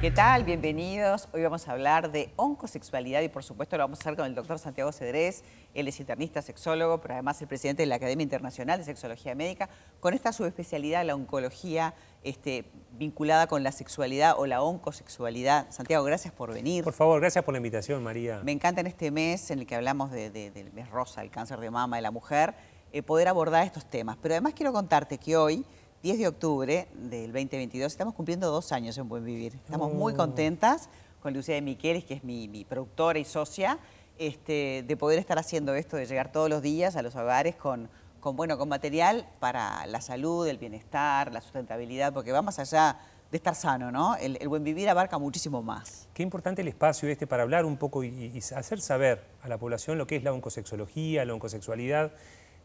¿Qué tal? Bienvenidos. Hoy vamos a hablar de oncosexualidad y por supuesto lo vamos a hacer con el doctor Santiago Cedrés. Él es internista, sexólogo, pero además el presidente de la Academia Internacional de Sexología Médica, con esta subespecialidad, la oncología este, vinculada con la sexualidad o la oncosexualidad. Santiago, gracias por venir. Por favor, gracias por la invitación, María. Me encanta en este mes en el que hablamos del mes rosa, el cáncer de mama de la mujer, eh, poder abordar estos temas. Pero además quiero contarte que hoy 10 de octubre del 2022. Estamos cumpliendo dos años en Buen Vivir. Estamos muy oh. contentas con Lucía de Miquelis, que es mi, productora y socia, este, de poder estar haciendo esto, de llegar todos los días a los hogares con, con, bueno, con material para la salud, el bienestar, la sustentabilidad, porque va más allá de estar sano, ¿no? El, buen vivir abarca muchísimo más. Qué importante el espacio este para hablar un poco y, y hacer saber a la población lo que es la oncosexología, la oncosexualidad,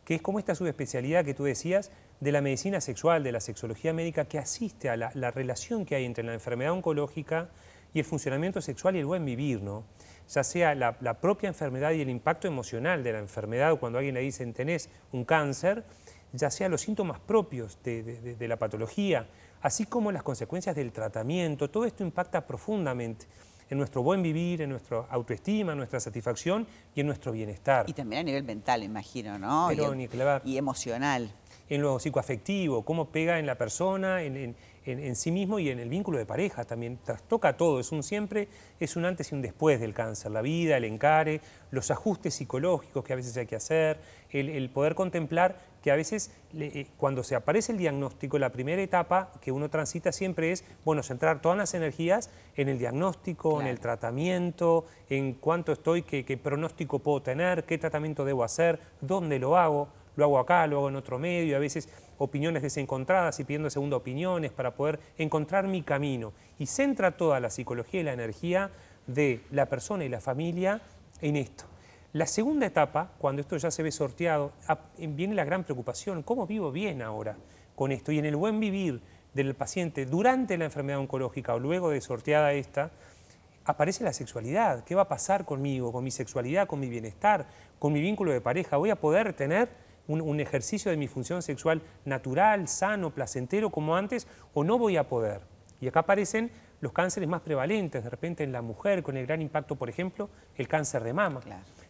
que es como esta subespecialidad que tú decías de la medicina sexual, de la sexología médica, que asiste a la, relación que hay entre la enfermedad oncológica y el funcionamiento sexual y el buen vivir, ¿no? ya sea la, propia enfermedad y el impacto emocional de la enfermedad, cuando alguien le dice tenés un cáncer, ya sea los síntomas propios de la patología, así como las consecuencias del tratamiento, todo esto impacta profundamente en nuestro buen vivir, en nuestra autoestima, en nuestra satisfacción y en nuestro bienestar. Y también a nivel mental, imagino, ¿no? y, y emocional. En lo psicoafectivo, cómo pega en la persona, en, en, sí mismo y en el vínculo de pareja también. Toca todo, es un siempre, es un antes y un después del cáncer. La vida, el encare, los ajustes psicológicos que a veces hay que hacer, el, poder contemplar que a veces eh, cuando se aparece el diagnóstico, la primera etapa que uno transita siempre es, bueno, centrar todas las energías en el diagnóstico, en el tratamiento, en cuánto estoy, qué pronóstico puedo tener, qué tratamiento debo hacer, dónde lo hago lo hago acá, lo hago en otro medio, a veces opiniones desencontradas y pidiendo segunda opiniones para poder encontrar mi camino. Y centra toda la psicología y la energía de la persona y la familia en esto. La segunda etapa, cuando esto ya se ve sorteado, viene la gran preocupación, ¿cómo vivo bien ahora con esto? Y en el buen vivir del paciente durante la enfermedad oncológica o luego de sorteada esta, aparece la sexualidad. ¿Qué va a pasar conmigo, con mi sexualidad, con mi bienestar, con mi vínculo de pareja? ¿Voy a poder tener un, ejercicio de mi función sexual natural, sano, placentero como antes, o no voy a poder. Y acá aparecen los cánceres más prevalentes, de repente en la mujer, con el gran impacto, por ejemplo, el cáncer de mama.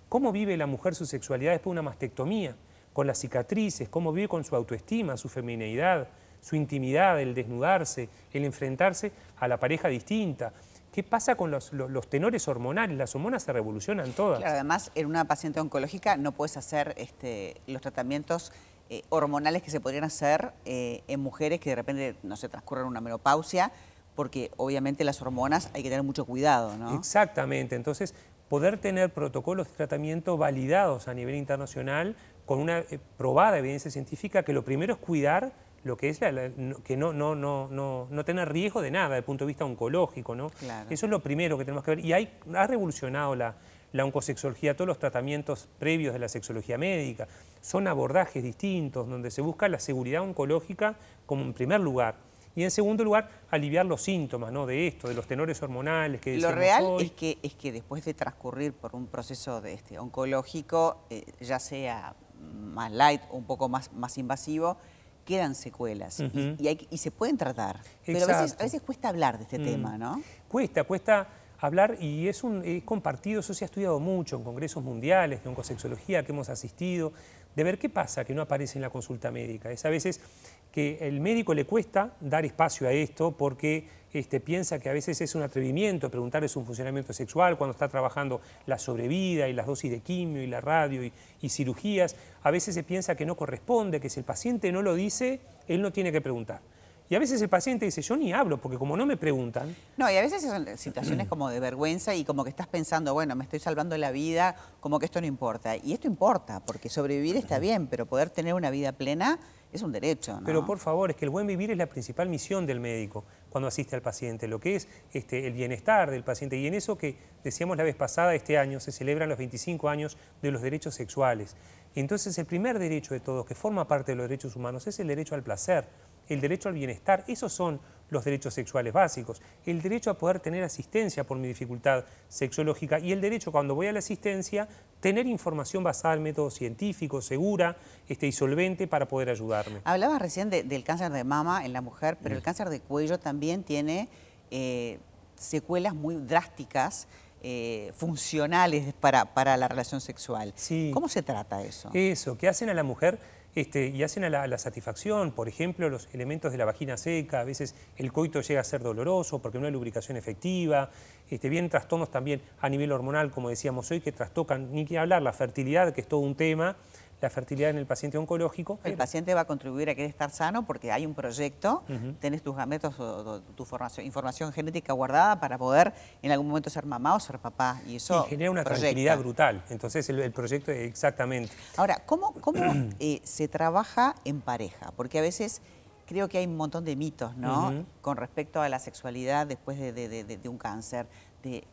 ¿Cómo vive la mujer su sexualidad después de una mastectomía? Con las cicatrices, cómo vive con su autoestima, su femineidad, su intimidad, el desnudarse, el enfrentarse a la pareja distinta. ¿Qué pasa con los, tenores hormonales? Las hormonas se revolucionan todas. Claro, además, en una paciente oncológica no puedes hacer este, los tratamientos eh, hormonales que se podrían hacer eh, en mujeres que de repente, no se transcurren una menopausia, porque obviamente las hormonas hay que tener mucho cuidado, ¿no? Exactamente. Entonces, poder tener protocolos de tratamiento validados a nivel internacional con una eh, probada evidencia científica que lo primero es cuidar lo que es que no, no, no, no, no tener riesgo de nada desde el punto de vista oncológico. ¿no? Eso es lo primero que tenemos que ver. Y hay, ha revolucionado la, la oncosexología, todos los tratamientos previos de la sexología médica. Son abordajes distintos donde se busca la seguridad oncológica como en primer lugar. Y en segundo lugar, aliviar los síntomas ¿no? de esto, de los tenores hormonales que Lo real es que, es que después de transcurrir por un proceso de este, oncológico, eh, ya sea más light o un poco más, más invasivo, quedan secuelas y, se pueden tratar. Pero a veces, cuesta hablar de este mm. tema, ¿no? Cuesta, cuesta hablar y es, un, compartido, eso se ha estudiado mucho en congresos mundiales de oncosexología que hemos asistido, de ver qué pasa que no aparece en la consulta médica. Es a veces que el médico le cuesta dar espacio a esto porque este, piensa que a veces es un atrevimiento preguntarle su funcionamiento sexual cuando está trabajando la sobrevida y las dosis de quimio y la radio y, y cirugías. A veces se piensa que no corresponde, que si el paciente no lo dice, él no tiene que preguntar. Y a veces el paciente dice, yo ni hablo, porque como no me preguntan... No, y a veces son situaciones como de vergüenza y como que estás pensando, bueno, me estoy salvando la vida, como que esto no importa. Y esto importa, porque sobrevivir está bien, pero poder tener una vida plena es un derecho. ¿no? Pero por favor, es que el buen vivir es la principal misión del médico cuando asiste al paciente, lo que es este, el bienestar del paciente. Y en eso que decíamos la vez pasada, este año se celebran los 25 años de los derechos sexuales. Entonces el primer derecho de todos, que forma parte de los derechos humanos, es el derecho al placer el derecho al bienestar. Esos son los derechos sexuales básicos. El derecho a poder tener asistencia por mi dificultad sexológica y el derecho, cuando voy a la asistencia, tener información basada en método científico, segura este, y solvente para poder ayudarme. Hablabas recién del cáncer de mama en la mujer, pero el mm. cáncer de cuello también tiene... Eh, secuelas muy drásticas eh, funcionales para, para, la relación sexual. Sí. ¿Cómo se trata eso? Eso, que hacen a la mujer este, y hacen a la, satisfacción, por ejemplo, los elementos de la vagina seca, a veces el coito llega a ser doloroso porque no hay lubricación efectiva, este, bien trastornos también a nivel hormonal, como decíamos hoy, que trastocan, ni que hablar, la fertilidad, que es todo un tema, la fertilidad en el paciente oncológico. El paciente va a contribuir a querer estar sano porque hay un proyecto, tenés tus gametos tu formación, información genética guardada para poder en algún momento ser mamá o ser papá. Y eso genera una tranquilidad brutal. Entonces el, proyecto exactamente. Ahora, ¿cómo, cómo eh, se trabaja en pareja? Porque a veces creo que hay un montón de mitos, ¿no? Con respecto a la sexualidad después de, un cáncer.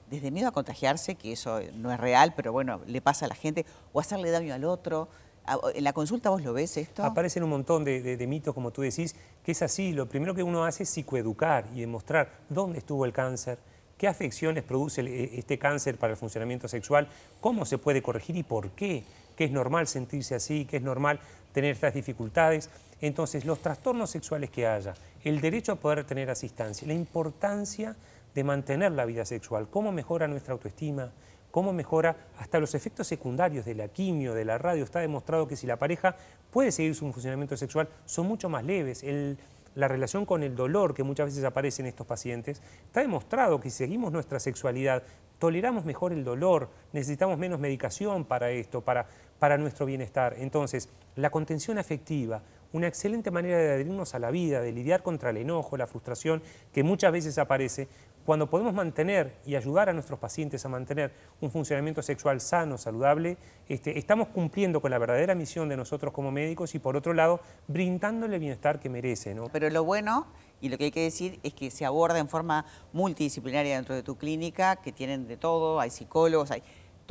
desde miedo a contagiarse, que eso no es real, pero bueno, le pasa a la gente, o hacerle daño al otro. Ah, ¿En la consulta vos lo ves esto? Aparecen un montón de, mitos, como tú decís, que es así. Lo primero que uno hace es psicoeducar y demostrar dónde estuvo el cáncer, qué afecciones produce e, este cáncer para el funcionamiento sexual, cómo se puede corregir y por qué, que es normal sentirse así, que es normal tener estas dificultades. Entonces, los trastornos sexuales que haya, el derecho a poder tener asistencia, la importancia de mantener la vida sexual, cómo mejora nuestra autoestima, cómo mejora hasta los efectos secundarios de la quimio, de la radio. Está demostrado que si la pareja puede seguir su funcionamiento sexual, son mucho más leves. la relación con el dolor que muchas veces aparece en estos pacientes, está demostrado que si seguimos nuestra sexualidad, toleramos mejor el dolor, necesitamos menos medicación para esto, para, para nuestro bienestar. Entonces, la contención afectiva, una excelente manera de adherirnos a la vida, de lidiar contra el enojo, la frustración que muchas veces aparece, cuando podemos mantener y ayudar a nuestros pacientes a mantener un funcionamiento sexual sano, saludable, este, estamos cumpliendo con la verdadera misión de nosotros como médicos y por otro lado, brindándole el bienestar que merece. ¿no? Pero lo bueno y lo que hay que decir es que se aborda en forma multidisciplinaria dentro de tu clínica, que tienen de todo, hay psicólogos, hay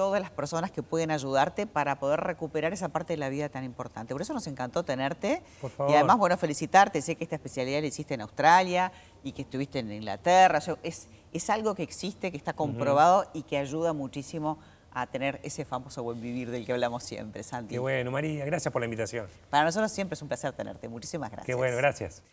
todas las personas que pueden ayudarte para poder recuperar esa parte de la vida tan importante. Por eso nos encantó tenerte. Y además, bueno, felicitarte. Sé que esta especialidad la hiciste en Australia y que estuviste en Inglaterra. es, es algo que existe, que está comprobado y que ayuda muchísimo a tener ese famoso buen vivir del que hablamos siempre, Santi. Qué bueno, María. Gracias por la invitación. Para nosotros siempre es un placer tenerte. Muchísimas gracias. Qué bueno, gracias.